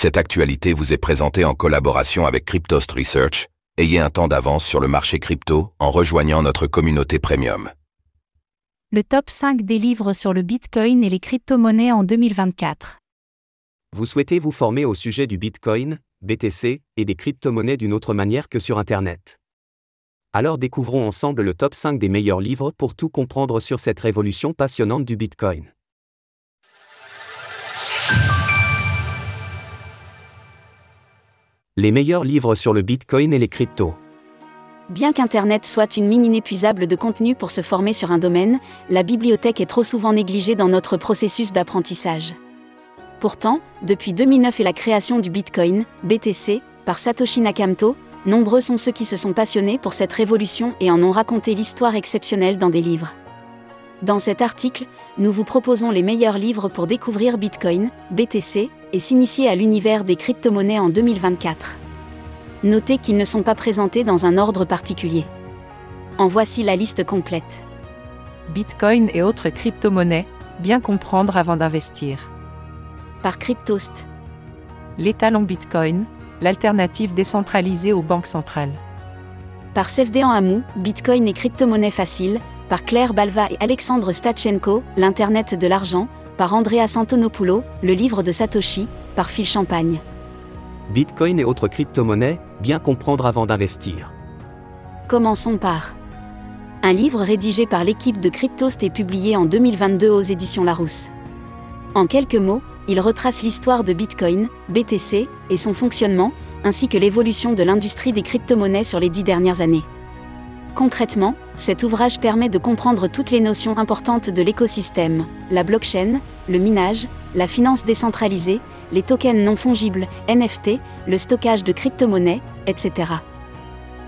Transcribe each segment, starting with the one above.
Cette actualité vous est présentée en collaboration avec Cryptost Research. Ayez un temps d'avance sur le marché crypto en rejoignant notre communauté premium. Le top 5 des livres sur le Bitcoin et les crypto-monnaies en 2024. Vous souhaitez vous former au sujet du Bitcoin, BTC et des crypto-monnaies d'une autre manière que sur Internet? Alors découvrons ensemble le top 5 des meilleurs livres pour tout comprendre sur cette révolution passionnante du Bitcoin. Les meilleurs livres sur le Bitcoin et les cryptos. Bien qu'Internet soit une mine inépuisable de contenu pour se former sur un domaine, la bibliothèque est trop souvent négligée dans notre processus d'apprentissage. Pourtant, depuis 2009 et la création du Bitcoin, BTC, par Satoshi Nakamoto, nombreux sont ceux qui se sont passionnés pour cette révolution et en ont raconté l'histoire exceptionnelle dans des livres. Dans cet article, nous vous proposons les meilleurs livres pour découvrir Bitcoin, BTC, et s'initier à l'univers des crypto-monnaies en 2024. Notez qu'ils ne sont pas présentés dans un ordre particulier. En voici la liste complète. Bitcoin et autres crypto-monnaies, bien comprendre avant d'investir. Par Cryptost. L'étalon Bitcoin, l'alternative décentralisée aux banques centrales. Par Sefdean Amou, Bitcoin et crypto-monnaies faciles, par Claire Balva et Alexandre Stachenko, L'Internet de l'argent, par Andrea Santonopoulos, Le livre de Satoshi, par Phil Champagne. Bitcoin et autres crypto-monnaies, bien comprendre avant d'investir. Commençons par un livre rédigé par l'équipe de Cryptost et publié en 2022 aux éditions Larousse. En quelques mots, il retrace l'histoire de Bitcoin, BTC, et son fonctionnement, ainsi que l'évolution de l'industrie des crypto-monnaies sur les dix dernières années. Concrètement, cet ouvrage permet de comprendre toutes les notions importantes de l'écosystème, la blockchain, le minage, la finance décentralisée, les tokens non fongibles, NFT, le stockage de crypto-monnaies, etc.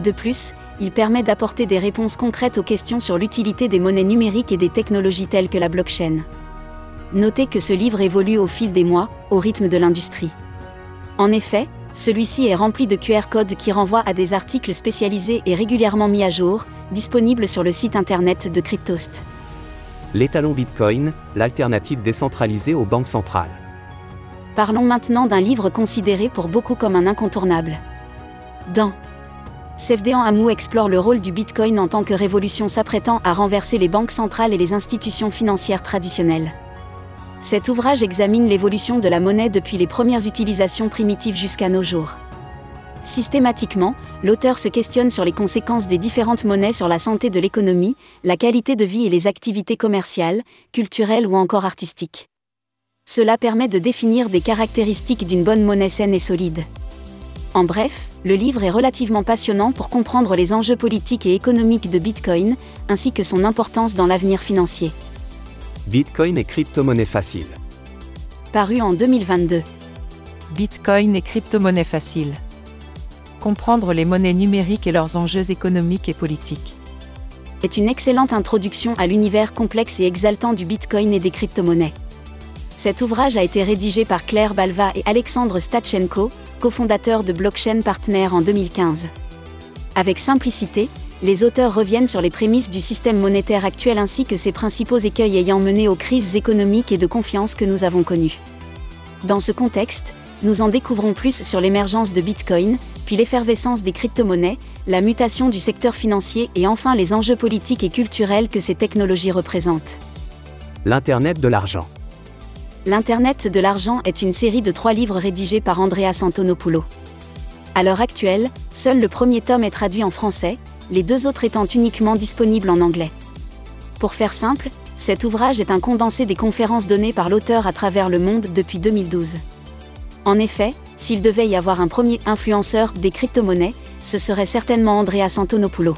De plus, il permet d'apporter des réponses concrètes aux questions sur l'utilité des monnaies numériques et des technologies telles que la blockchain. Notez que ce livre évolue au fil des mois, au rythme de l'industrie. En effet, celui-ci est rempli de QR codes qui renvoient à des articles spécialisés et régulièrement mis à jour, disponibles sur le site internet de Cryptost. L'étalon Bitcoin, l'alternative décentralisée aux banques centrales. Parlons maintenant d'un livre considéré pour beaucoup comme un incontournable. Dans Sefdean Amou explore le rôle du Bitcoin en tant que révolution s'apprêtant à renverser les banques centrales et les institutions financières traditionnelles. Cet ouvrage examine l'évolution de la monnaie depuis les premières utilisations primitives jusqu'à nos jours. Systématiquement, l'auteur se questionne sur les conséquences des différentes monnaies sur la santé de l'économie, la qualité de vie et les activités commerciales, culturelles ou encore artistiques. Cela permet de définir des caractéristiques d'une bonne monnaie saine et solide. En bref, le livre est relativement passionnant pour comprendre les enjeux politiques et économiques de Bitcoin, ainsi que son importance dans l'avenir financier. Bitcoin et crypto-monnaies faciles. Paru en 2022. Bitcoin et crypto-monnaies faciles. Comprendre les monnaies numériques et leurs enjeux économiques et politiques. Est une excellente introduction à l'univers complexe et exaltant du Bitcoin et des crypto-monnaies. Cet ouvrage a été rédigé par Claire Balva et Alexandre Stachenko, cofondateurs de Blockchain Partner en 2015. Avec simplicité, les auteurs reviennent sur les prémices du système monétaire actuel ainsi que ses principaux écueils ayant mené aux crises économiques et de confiance que nous avons connues. Dans ce contexte, nous en découvrons plus sur l'émergence de Bitcoin, puis l'effervescence des crypto-monnaies, la mutation du secteur financier et enfin les enjeux politiques et culturels que ces technologies représentent. L'Internet de l'argent. L'Internet de l'argent est une série de trois livres rédigés par Andrea Santonopoulos. À l'heure actuelle, seul le premier tome est traduit en français, les deux autres étant uniquement disponibles en anglais. Pour faire simple, cet ouvrage est un condensé des conférences données par l'auteur à travers le monde depuis 2012. En effet, s'il devait y avoir un premier influenceur des crypto-monnaies, ce serait certainement Andrea Santonopoulos.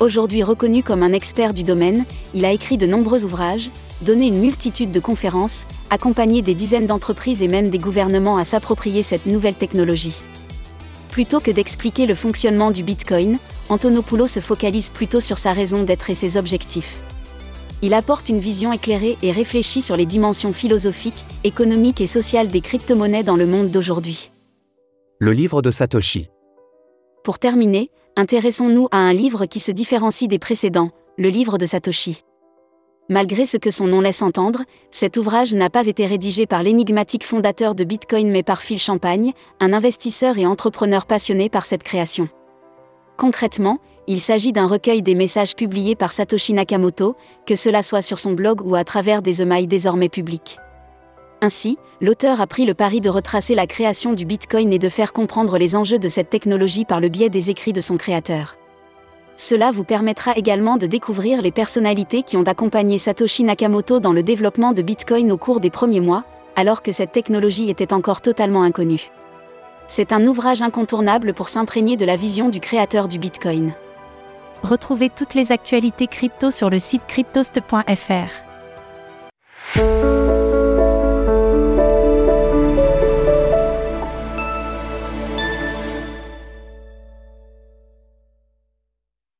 Aujourd'hui reconnu comme un expert du domaine, il a écrit de nombreux ouvrages, donné une multitude de conférences, accompagné des dizaines d'entreprises et même des gouvernements à s'approprier cette nouvelle technologie. Plutôt que d'expliquer le fonctionnement du Bitcoin, Antonopoulos se focalise plutôt sur sa raison d'être et ses objectifs. Il apporte une vision éclairée et réfléchie sur les dimensions philosophiques, économiques et sociales des crypto-monnaies dans le monde d'aujourd'hui. Le livre de Satoshi. Pour terminer, intéressons-nous à un livre qui se différencie des précédents, le livre de Satoshi. Malgré ce que son nom laisse entendre, cet ouvrage n'a pas été rédigé par l'énigmatique fondateur de Bitcoin mais par Phil Champagne, un investisseur et entrepreneur passionné par cette création. Concrètement, il s'agit d'un recueil des messages publiés par Satoshi Nakamoto, que cela soit sur son blog ou à travers des emails désormais publics. Ainsi, l'auteur a pris le pari de retracer la création du Bitcoin et de faire comprendre les enjeux de cette technologie par le biais des écrits de son créateur. Cela vous permettra également de découvrir les personnalités qui ont accompagné Satoshi Nakamoto dans le développement de Bitcoin au cours des premiers mois, alors que cette technologie était encore totalement inconnue. C'est un ouvrage incontournable pour s'imprégner de la vision du créateur du Bitcoin. Retrouvez toutes les actualités crypto sur le site cryptost.fr.